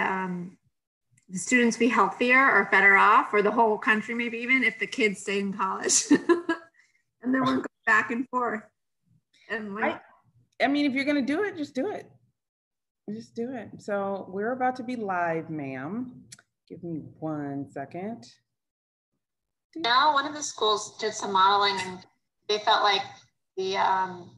um, the students be healthier or better off, or the whole country maybe even if the kids stay in college, and then we're going back and forth. And like, I, I mean, if you're going to do it, just do it. Just do it. So we're about to be live, ma'am. Give me one second. Now, one of the schools did some modeling and they felt like the um,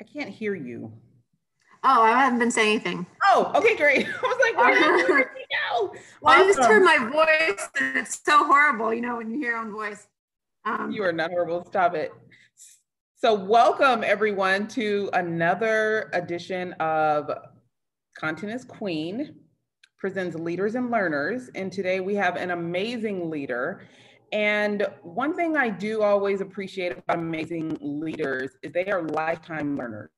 I can't hear you. Oh, I haven't been saying anything. Oh, okay, great. I was like, where did he go? Well, awesome. I just heard my voice, and it's so horrible, you know, when you hear your own voice. Um, you are not horrible. Stop it. So, welcome everyone to another edition of Content is Queen presents Leaders and Learners. And today we have an amazing leader. And one thing I do always appreciate about amazing leaders is they are lifetime learners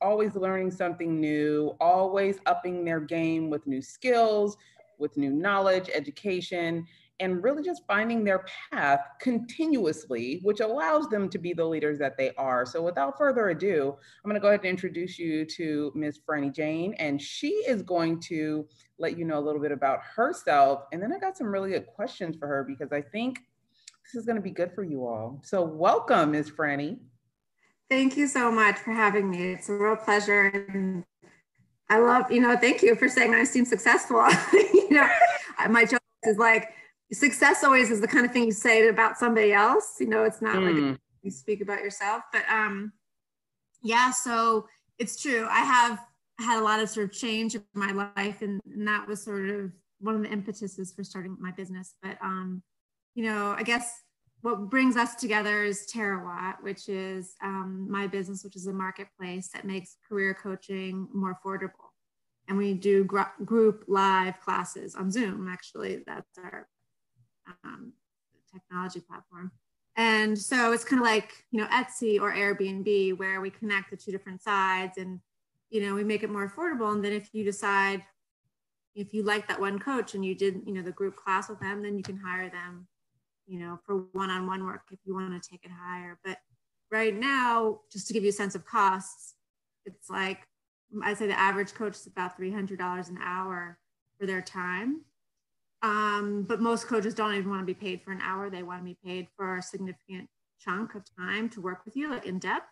always learning something new, always upping their game with new skills, with new knowledge, education, and really just finding their path continuously, which allows them to be the leaders that they are. So without further ado, I'm going to go ahead and introduce you to Ms. Francie Jain, and she is going to let you know a little bit about herself. And then I got some really good questions for her because I think this is going to be good for you all. So welcome, Ms. Francie. Thank you so much for having me. It's a real pleasure. And I love, you know, thank you for saying I seem successful. you know, my joke is like, success always is the kind of thing you say about somebody else. You know, it's not mm. like hmm. you speak about yourself. But um, yeah, so it's true. I have had a lot of sort of change in my life, and, and that was sort of one of the impetuses for starting my business. But um, you know, I guess what brings us together is Terawatt, which is um, my business, which is a marketplace that makes career coaching more affordable. And we do gr- group live classes on Zoom, actually. That's our um, technology platform. And so it's kind of like, you know, Etsy or Airbnb, where we connect the two different sides and, you know, we make it more affordable. And then if you decide, if you like that one coach and you did, you know, the group class with them, then you can hire them you know, for one-on-one work if you want to take it higher. But right now, just to give you a sense of costs, it's like I say the average coach is about $300 an hour for their time. Um, but most coaches don't even want to be paid for an hour. They want to be paid for a significant chunk of time to work with you, like in depth,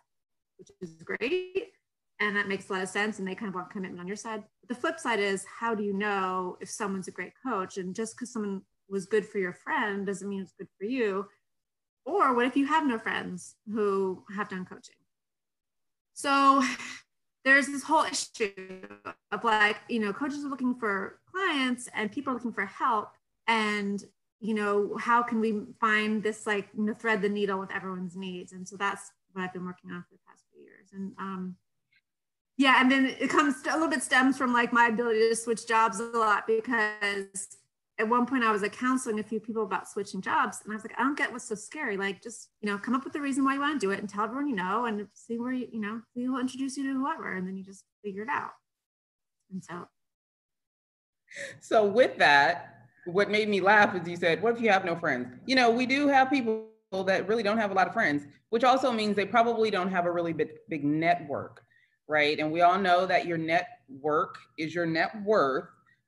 which is great. And that makes a lot of sense. And they kind of want commitment on your side. But the flip side is how do you know if someone's a great coach? And just because someone was good for your friend doesn't mean it's good for you. Or what if you have no friends who have done coaching? So there's this whole issue of like, you know, coaches are looking for clients and people are looking for help. And, you know, how can we find this like, you know, thread the needle with everyone's needs? And so that's what I've been working on for the past few years. And um, yeah, and then it comes a little bit stems from like my ability to switch jobs a lot because at one point I was like counseling a few people about switching jobs. And I was like, I don't get what's so scary. Like, just, you know, come up with the reason why you want to do it and tell everyone you know and see where you, you know, he will introduce you to whoever. And then you just figure it out. And so. So with that, what made me laugh is you said, what if you have no friends? You know, we do have people that really don't have a lot of friends, which also means they probably don't have a really big, big network, right? And we all know that your network is your net worth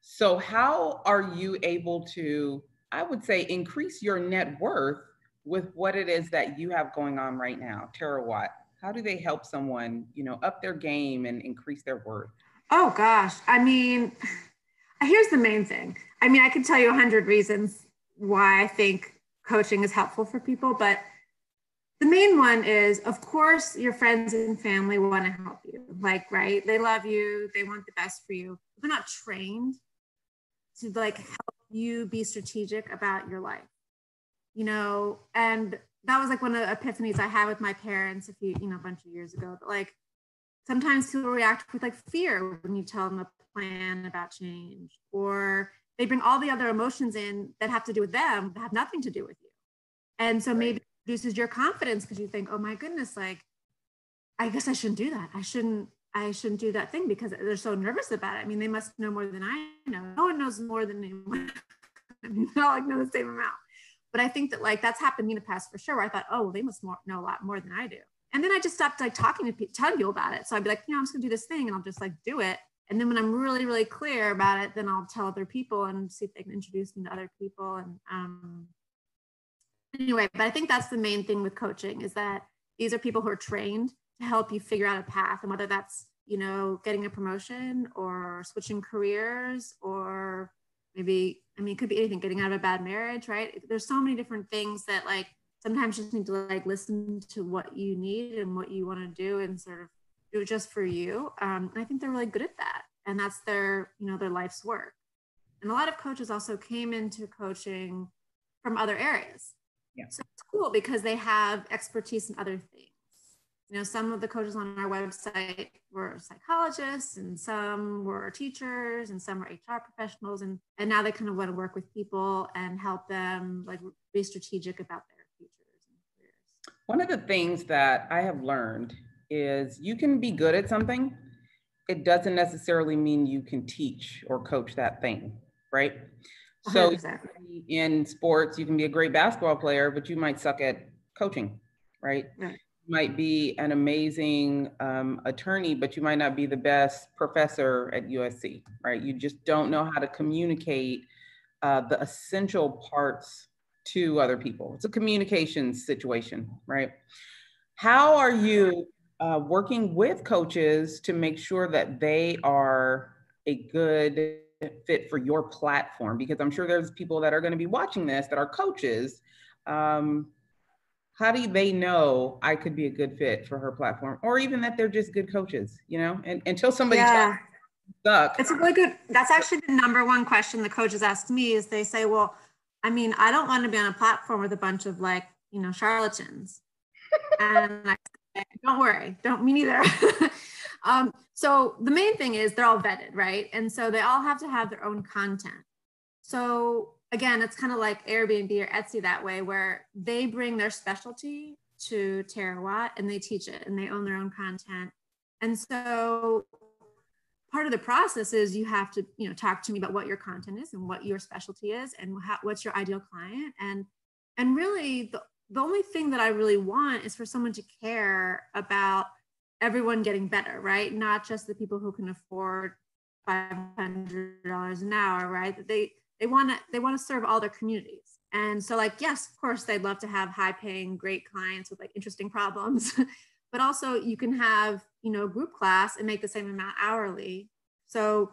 so, how are you able to, I would say, increase your net worth with what it is that you have going on right now? Terawatt, how do they help someone, you know, up their game and increase their worth? Oh gosh, I mean, here's the main thing. I mean, I could tell you a hundred reasons why I think coaching is helpful for people, but the main one is of course your friends and family want to help you like right they love you they want the best for you they're not trained to like help you be strategic about your life you know? And that was like one of the epiphanies i had with my parents a few you know a bunch of years ago but like sometimes people react with like fear when you tell them a plan about change or they bring all the other emotions in that have to do with them that have nothing to do with you. And so right. maybe it reduces your confidence because you think oh my goodness like i guess i shouldn't do that. I shouldn't I shouldn't do that thing because they're so nervous about it. I mean, they must know more than I know. No one knows more than anyone. I mean, they all like know the same amount. But I think that like that's happened in the past for sure. Where I thought, oh, well, they must more, know a lot more than I do. And then I just stopped like talking to people, telling people about it. So I'd be like, you know, I'm just gonna do this thing, and I'll just like do it. And then when I'm really, really clear about it, then I'll tell other people and see if they can introduce me to other people. And um, anyway, but I think that's the main thing with coaching is that these are people who are trained to help you figure out a path and whether that's you know getting a promotion or switching careers or maybe i mean it could be anything getting out of a bad marriage right? There's so many different things that like sometimes you just need to like listen to what you need and what you want to do and sort of do it just for you. Um, and i think they're really good at that and that's their you know their life's work. And a lot of coaches also came into coaching from other areas. Yeah. so it's cool because they have expertise in other things you know, some of the coaches on our website were psychologists and some were teachers and some were HR professionals. And, and now they kind of want to work with people and help them like be strategic about their futures and careers. One of the things that I have learned is you can be good at something. It doesn't necessarily mean you can teach or coach that thing, right? So exactly. in sports, you can be a great basketball player, but you might suck at coaching, right? right might be an amazing um, attorney, but you might not be the best professor at USC, right? You just don't know how to communicate uh, the essential parts to other people. It's a communication situation, right? How are you uh, working with coaches to make sure that they are a good fit for your platform? Because I'm sure there's people that are going to be watching this that are coaches. Um, how do they know I could be a good fit for her platform or even that they're just good coaches, you know, and until somebody yeah. sucks. It's a really good, that's actually the number one question the coaches ask me is they say, well, I mean, I don't want to be on a platform with a bunch of like, you know, charlatans. and I say, don't worry, don't me neither. um, so the main thing is they're all vetted, right? And so they all have to have their own content. So again, it's kind of like Airbnb or Etsy that way, where they bring their specialty to Terawatt and they teach it and they own their own content. And so part of the process is you have to, you know, talk to me about what your content is and what your specialty is and how, what's your ideal client. And and really the, the only thing that I really want is for someone to care about everyone getting better, right? Not just the people who can afford $500 an hour, right? They they want to they want to serve all their communities. And so like yes of course they'd love to have high paying great clients with like interesting problems but also you can have you know group class and make the same amount hourly. So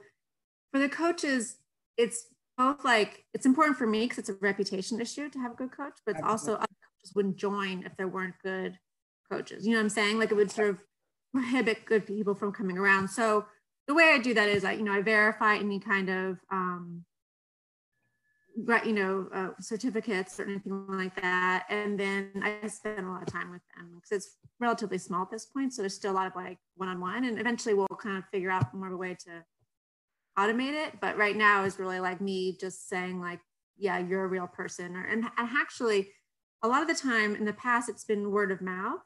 for the coaches it's both like it's important for me because it's a reputation issue to have a good coach but it's Absolutely. also other coaches wouldn't join if there weren't good coaches. You know what i'm saying? Like it would sort of prohibit good people from coming around. So the way i do that is i you know i verify any kind of um, you know, uh, certificates or anything like that. And then I spend a lot of time with them because it's relatively small at this point. So there's still a lot of like one-on-one and eventually we'll kind of figure out more of a way to automate it. But right now is really like me just saying like, yeah, you're a real person. Or, and, and actually a lot of the time in the past, it's been word of mouth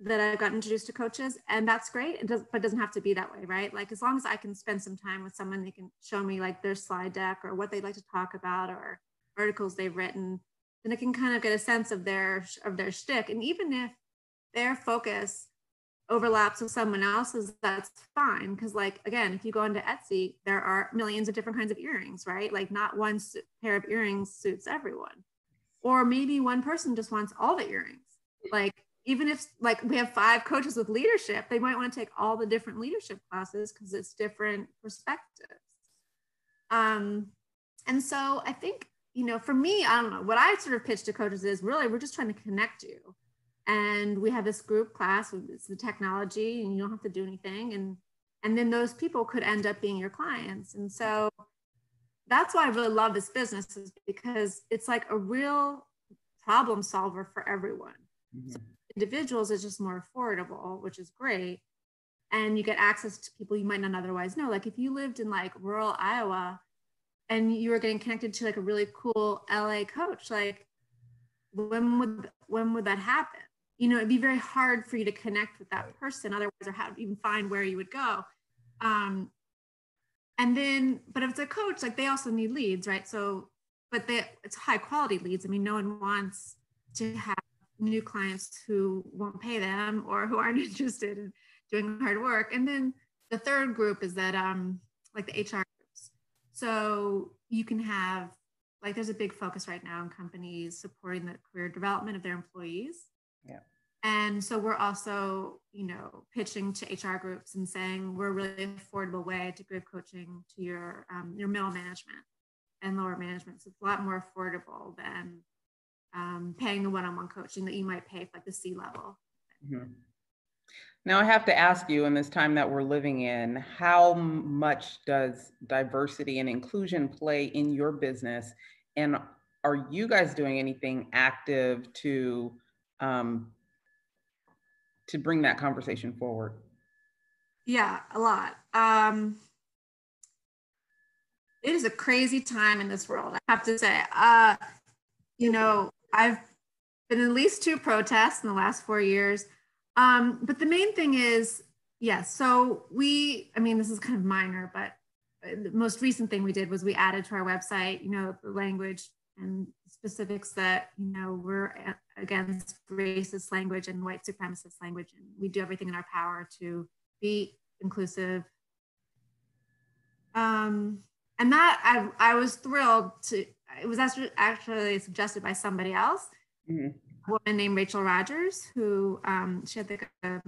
that I've gotten introduced to coaches, and that's great. It does, but it doesn't have to be that way, right? Like as long as I can spend some time with someone, they can show me like their slide deck or what they'd like to talk about or articles they've written, then I can kind of get a sense of their of their shtick. And even if their focus overlaps with someone else's, that's fine. Because like again, if you go into Etsy, there are millions of different kinds of earrings, right? Like not one pair of earrings suits everyone, or maybe one person just wants all the earrings. Like even if like we have five coaches with leadership, they might want to take all the different leadership classes because it's different perspectives. Um, and so I think, you know, for me, I don't know, what I sort of pitch to coaches is really we're just trying to connect you. And we have this group class, it's the technology, and you don't have to do anything. And and then those people could end up being your clients. And so that's why I really love this business is because it's like a real problem solver for everyone. Mm-hmm. So individuals is just more affordable, which is great. And you get access to people you might not otherwise know. Like if you lived in like rural Iowa and you were getting connected to like a really cool LA coach, like when would when would that happen? you know, it'd be very hard for you to connect with that person otherwise, or how to even find where you would go. Um, and then, but if it's a coach, like they also need leads, right? So, but they, it's high quality leads. I mean, no one wants to have new clients who won't pay them or who aren't interested in doing hard work. And then the third group is that, um, like the HR groups. So you can have, like, there's a big focus right now in companies supporting the career development of their employees. Yeah. And so we're also, you know, pitching to HR groups and saying we're a really affordable way to give coaching to your um, your middle management and lower management. So it's a lot more affordable than um, paying the one-on-one coaching that you might pay for like the C level. Mm-hmm. Now I have to ask you in this time that we're living in, how much does diversity and inclusion play in your business? And are you guys doing anything active to um, to bring that conversation forward? Yeah, a lot. Um, it is a crazy time in this world, I have to say. Uh, you know, I've been in at least two protests in the last four years. Um, but the main thing is, yes, so we, I mean, this is kind of minor, but the most recent thing we did was we added to our website, you know, the language and specifics that, you know, we're against racist language and white supremacist language. And we do everything in our power to be inclusive. Um, and that I, I was thrilled to it was actually suggested by somebody else, mm-hmm. a woman named Rachel Rogers, who um, she had like a,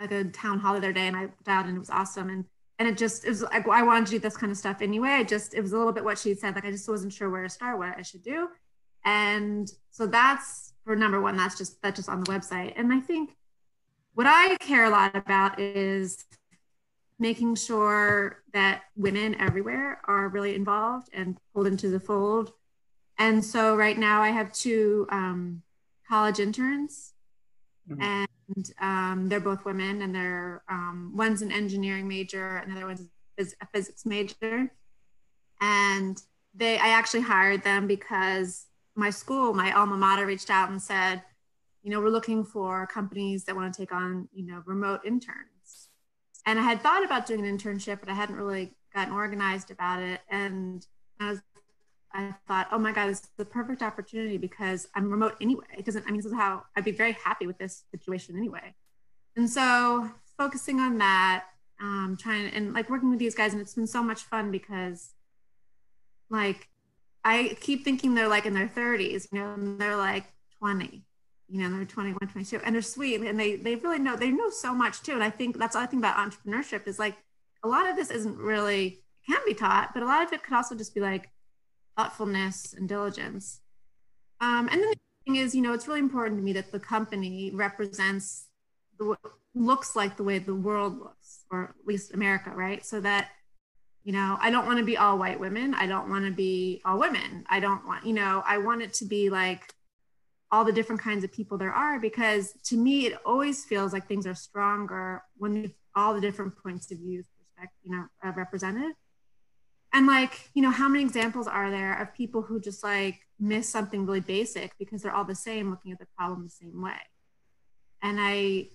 a town hall the other day, and I dialed and it was awesome. And and it just it was like I wanted to do this kind of stuff anyway. I just it was a little bit what she said. Like I just wasn't sure where to start, what I should do, and so that's for number one. That's just that's just on the website. And I think what I care a lot about is making sure that women everywhere are really involved and pulled into the fold. And so right now I have two um, college interns, mm-hmm. and um, they're both women, and they're um, one's an engineering major, and the other one's a physics major. And they, I actually hired them because my school, my alma mater, reached out and said, you know, we're looking for companies that want to take on, you know, remote interns and I had thought about doing an internship, but I hadn't really gotten organized about it. And I was, I thought, oh my God, this is the perfect opportunity because I'm remote anyway. It doesn't, I mean, this is how I'd be very happy with this situation anyway. And so focusing on that, um, trying and like working with these guys, and it's been so much fun because like I keep thinking they're like in their 30s, you know, and they're like 20 you know they're 21 22 and they're sweet and they they really know they know so much too and i think that's the other thing about entrepreneurship is like a lot of this isn't really can be taught but a lot of it could also just be like thoughtfulness and diligence. Um, and then the thing is you know it's really important to me that the company represents the looks like the way the world looks or at least america right? So that you know i don't want to be all white women i don't want to be all women i don't want you know i want it to be like all the different kinds of people there are because to me it always feels like things are stronger when all the different points of view perspective you know uh, represented. And like you know how many examples are there of people who just like miss something really basic because they're all the same looking at the problem the same way? And i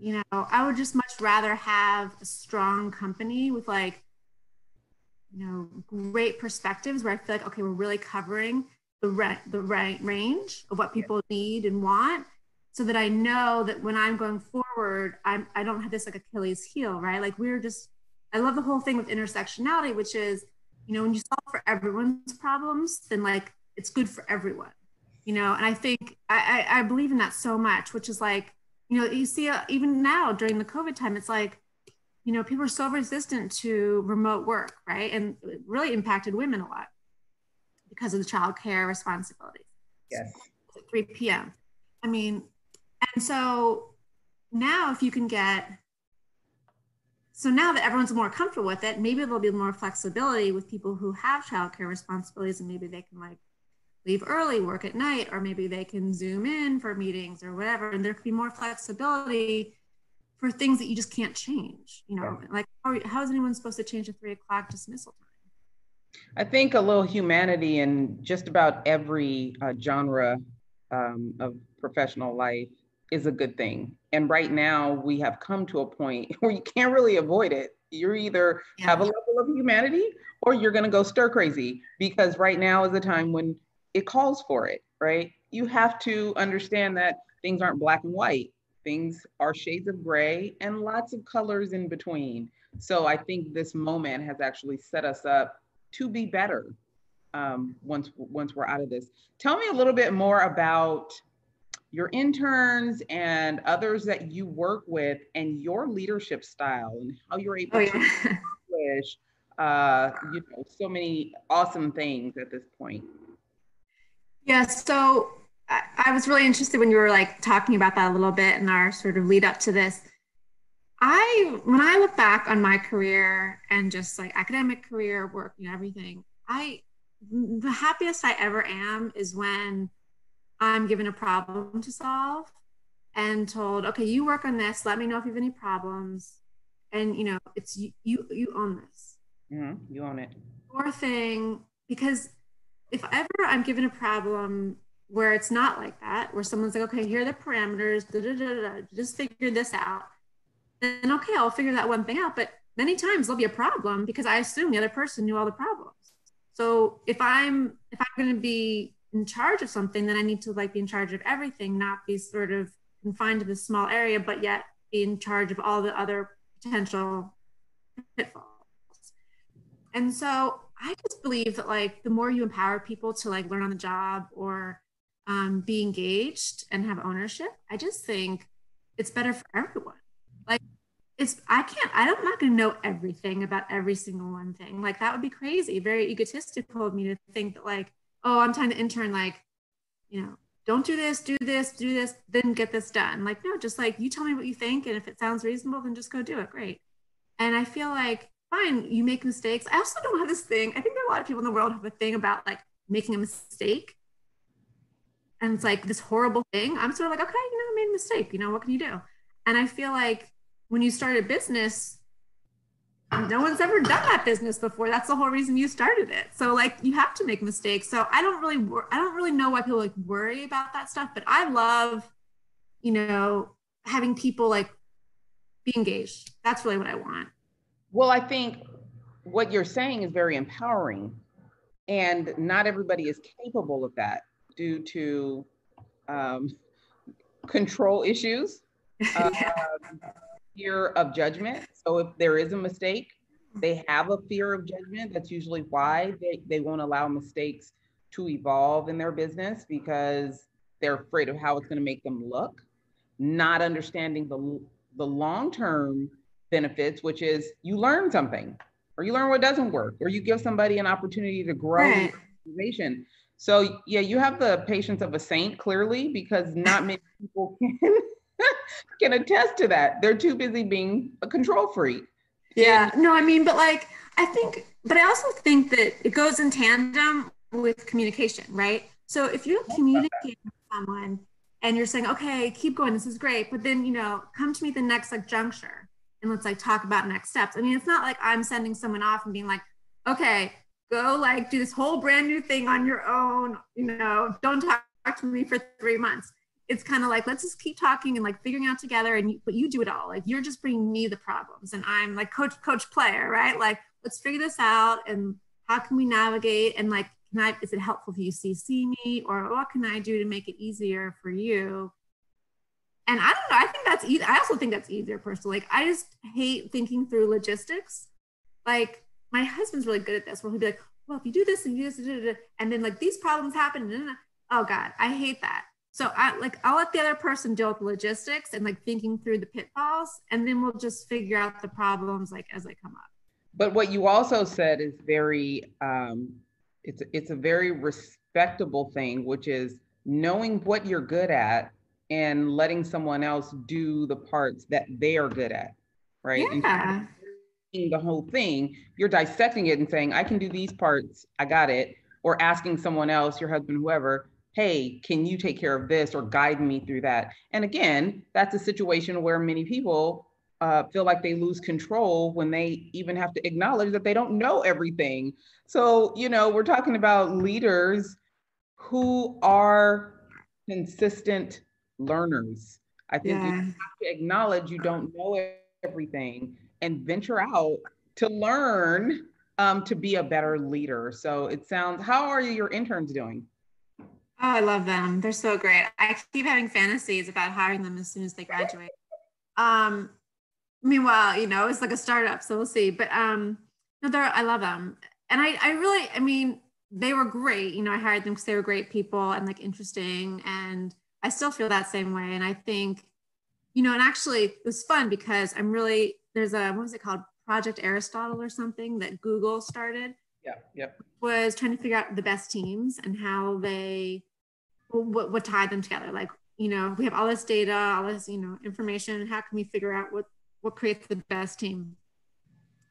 you know i would just much rather have a strong company with like you know great perspectives where i feel like okay we're really covering the right the right range of what people need and want so that I know that when I'm going forward, I'm I don't have this like Achilles heel, right? Like we're just I love the whole thing with intersectionality, which is, you know, when you solve for everyone's problems, then like it's good for everyone, you know. And I think I I, I believe in that so much, which is like, you know, you see uh, even now during the COVID time, it's like, you know, people are so resistant to remote work, right? And it really impacted women a lot because of the child care responsibilities. Yes. At 3 p.m. I mean, and so now if you can get, so now that everyone's more comfortable with it, maybe there'll be more flexibility with people who have child care responsibilities and maybe they can like leave early, work at night, or maybe they can zoom in for meetings or whatever. And there could be more flexibility for things that you just can't change. You know, yeah. like how, how is anyone supposed to change a three o'clock dismissal time? I think a little humanity in just about every uh, genre um, of professional life is a good thing. And right now, we have come to a point where you can't really avoid it. You're either yeah. have a level of humanity or you're going to go stir crazy because right now is a time when it calls for it, right? You have to understand that things aren't black and white, things are shades of gray and lots of colors in between. So I think this moment has actually set us up to be better um, once once we're out of this. Tell me a little bit more about your interns and others that you work with and your leadership style and how you're able oh, yeah. to accomplish uh, you know so many awesome things at this point. Yeah, so I, I was really interested when you were like talking about that a little bit in our sort of lead up to this. I when I look back on my career and just like academic career, work, you know, everything, I the happiest I ever am is when I'm given a problem to solve and told, okay, you work on this. Let me know if you have any problems. And you know, it's you you, you own this. Mm-hmm. You own it. Or thing, because if ever I'm given a problem where it's not like that, where someone's like, okay, here are the parameters, da, da, da, just figure this out, then okay, I'll figure that one thing out. But many times there'll be a problem because I assume the other person knew all the problems. So if I'm if I'm going to be in charge of something, then I need to like be in charge of everything, not be sort of confined to this small area, but yet be in charge of all the other potential pitfalls. And so I just believe that like the more you empower people to like learn on the job or um, be engaged and have ownership, I just think it's better for everyone. It's I can't I don't, I'm not going to know everything about every single one thing. Like that would be crazy, very egotistical of me to think that like oh, I'm trying to intern, like, you know, don't do this, do this, do this, then get this done. Like, no, just like you tell me what you think. And if it sounds reasonable, then just go do it. Great. And I feel like, fine, you make mistakes. I also don't have this thing. I think there are a lot of people in the world have a thing about like making a mistake. And it's like this horrible thing. I'm sort of like, okay, you know, I made a mistake. You know, what can you do? And I feel like when you start a business, no one's ever done that business before. That's the whole reason you started it. So like you have to make mistakes. So i don't really i don't really know why people like worry about that stuff but i love you know having people like be engaged. That's really what i want. Well i think what you're saying is very empowering and not everybody is capable of that due to um, control issues. Uh, fear of judgment. So if there is a mistake, they have a fear of judgment. That's usually why they, they won't allow mistakes to evolve in their business because they're afraid of how it's going to make them look, not understanding the, the long term benefits, which is you learn something or you learn what doesn't work or you give somebody an opportunity to grow right. So, yeah, you have the patience of a saint clearly because not many people can can attest to that. They're too busy being a control freak. Yeah, no, I mean, but like, I think, but I also think that it goes in tandem with communication, right? So if you're communicating with someone and you're saying, okay, keep going, this is great, but then, you know, come to me the next like juncture and let's like talk about next steps. I mean, it's not like I'm sending someone off and being like, okay, go like do this whole brand new thing on your own, you know, don't talk to me for three months it's kind of like let's just keep talking and like figuring out together and you, but you do it all. Like you're just bringing me the problems and i'm like coach coach player right? Like let's figure this out and how can we navigate and like can i is it helpful if you cc me or what can i do to make it easier for you? And i don't know i think that's easy i also think that's easier personally. Like i just hate thinking through logistics. Like my husband's really good at this where he'll be like well if you do this and you do this and then like these problems happen oh god i hate that so I like I'll let the other person deal with logistics and like thinking through the pitfalls, and then we'll just figure out the problems like as they come up. But what you also said is very um, it's it's a very respectable thing, which is knowing what you're good at and letting someone else do the parts that they are good at, right? Yeah. the whole thing, you're dissecting it and saying, I can do these parts, I got it, or asking someone else, your husband, whoever, hey, can you take care of this or guide me through that? And again, that's a situation where many people uh, feel like they lose control when they even have to acknowledge that they don't know everything. So, you know, we're talking about leaders who are consistent learners. I think yeah. you have to acknowledge you don't know everything and venture out to learn um, to be a better leader. So it sounds, how are your interns doing? Oh, I love them. They're so great. I keep having fantasies about hiring them as soon as they graduate. Um, meanwhile, you know, it's like a startup, so we'll see. But um, no, they're I love them, and I I really I mean they were great. You know, I hired them because they were great people and like interesting, and I still feel that same way. And I think, you know, and actually it was fun because I'm really there's a what was it called Project Aristotle or something that Google started. Yeah, yeah. Was trying to figure out the best teams and how they what what tied them together. Like you know, we have all this data, all this you know information. How can we figure out what what creates the best team?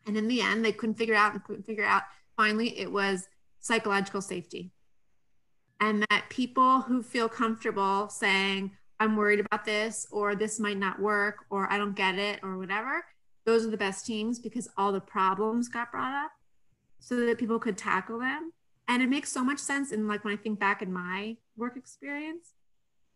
And in the end, they couldn't figure out and couldn't figure out. Finally, it was psychological safety. And that people who feel comfortable saying, I'm worried about this, or this might not work, or I don't get it, or whatever, those are the best teams because all the problems got brought up so that people could tackle them. And it makes so much sense. And like when I think back in my work experience,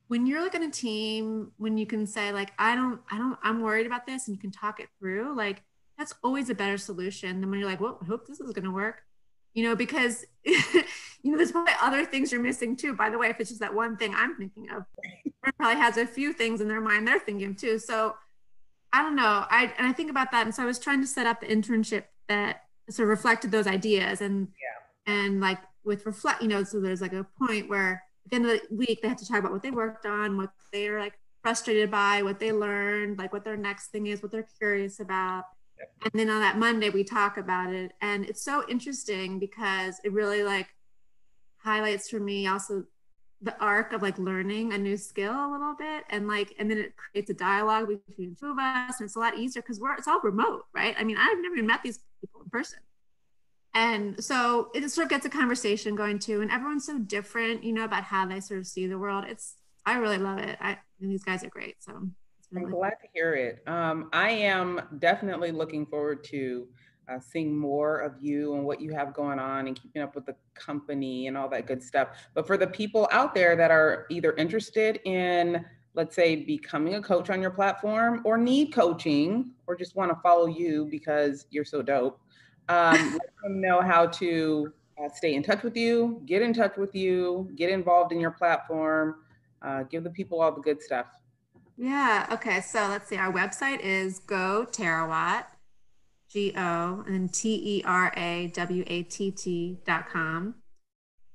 when you're like on a team, when you can say, like, I don't, I don't, I'm worried about this, and you can talk it through, like that's always a better solution than when you're like, well, I hope this is gonna work you know, because you know, there's probably other things you're missing too. By the way, if it's just that one thing I'm thinking of, probably has a few things in their mind they're thinking too. So I don't know. I and I think about that. And so I was trying to set up the internship that sort of reflected those ideas and yeah. and like with reflect, you know, so there's like a point where at the end of the week they have to talk about what they worked on, what they're like frustrated by, what they learned, like what their next thing is, what they're curious about. And then on that monday we talk about it. And it's so interesting because it really like highlights for me also the arc of like learning a new skill a little bit. And like and then it creates a dialogue between two of us. And it's a lot easier because we're it's all remote right? I mean i've never even met these people in person and so it sort of gets a conversation going too and everyone's so different you know about how they sort of see the world it's i really love it i and these guys are great so I'm glad to hear it. Um, I am definitely looking forward to uh, seeing more of you and what you have going on and keeping up with the company and all that good stuff. But for the people out there that are either interested in, let's say, becoming a coach on your platform or need coaching or just want to follow you because you're so dope, um, let them know how to uh, stay in touch with you, get in touch with you, get involved in your platform, uh, give the people all the good stuff. Yeah. Okay. So let's see. Our website is go terawatt, G O and T E R A W A T T dot com.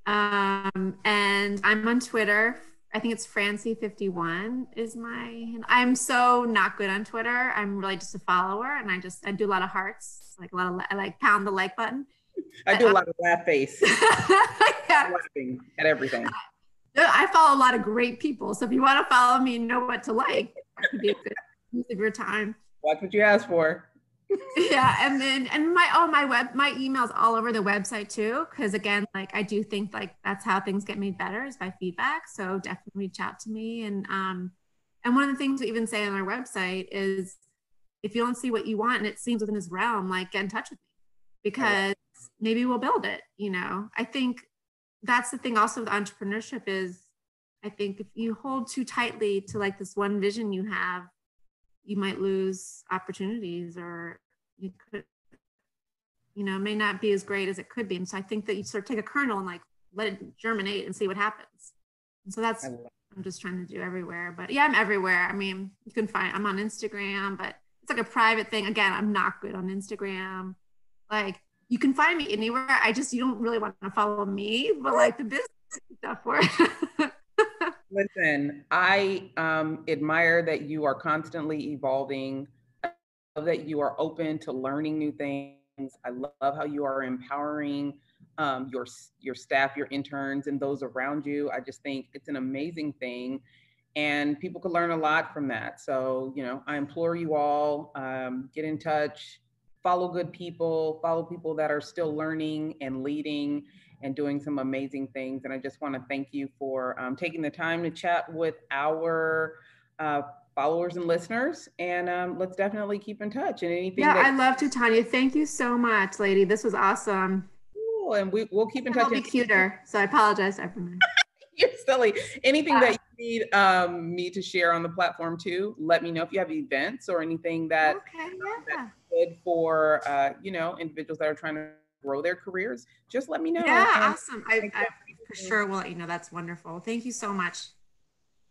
Um, and I'm on Twitter. I think it's Francie51 is my. I'm so not good on Twitter. I'm really just a follower, and I just I do a lot of hearts, like a lot of I like pound the like button. I do a lot of laugh face. yeah. Laughing at everything. I follow a lot of great people. So if you want to follow me and know what to like, it could be a good use of your time. Watch what you ask for. Yeah. And then, and my, oh, my web, my emails all over the website too. Cause again, like I do think like that's how things get made better is by feedback. So definitely reach out to me. And, um, and one of the things we even say on our website is if you don't see what you want and it seems within this realm, like get in touch with me because maybe we'll build it. You know, I think that's the thing also with entrepreneurship is I think if you hold too tightly to like this one vision you have, you might lose opportunities or you could, you know, may not be as great as it could be. And so I think that you sort of take a kernel and like let it germinate and see what happens. And so that's I'm just trying to do everywhere. But yeah, I'm everywhere. I mean, you can find I'm on Instagram, but it's like a private thing. Again, I'm not good on Instagram. Like you can find me anywhere. I just you don't really want to follow me, but like the business stuff for Listen, I um, admire that you are constantly evolving, that you are open to learning new things. I love how you are empowering um, your your staff, your interns, and those around you. I just think it's an amazing thing, and people could learn a lot from that. So, you know, I implore you all um, get in touch follow good people, follow people that are still learning and leading and doing some amazing things. And I just want to thank you for um, taking the time to chat with our uh, followers and listeners. And um, let's definitely keep in touch. And anything. Yeah, that- I love to, Tanya. Thank you so much, lady. This was awesome. Cool. And we, we'll keep in touch. I'll be cuter. So I apologize, everyone. You're silly. Anything yeah. that you need um, me to share on the platform too, let me know if you have events or anything that Okay, yeah. Good for uh, you know individuals that are trying to grow their careers. Just let me know. Yeah, And awesome. I, I for sure will let you know. That's wonderful. Thank you so much.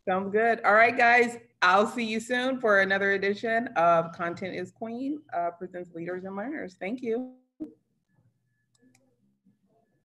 Sounds good. All right, guys. I'll see you soon for another edition of Content is Queen uh, presents Leaders and Learners. Thank you.